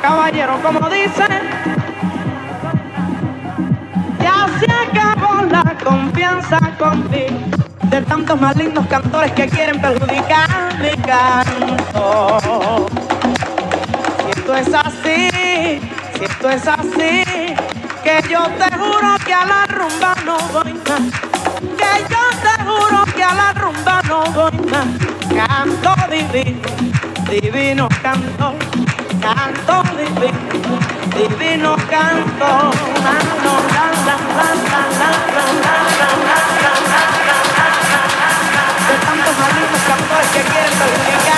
caballero, como dicen, ya se acabó la confianza contigo. De tantos malignos cantores que quieren perjudicar mi canto. Si esto es así, si esto es así, que yo te juro que a la rumba no voy más. Que yo te juro que a la rumba no voy más. Canto divino, divino canto canto divino, divino canto. La, la, la, la, la, la, la, la,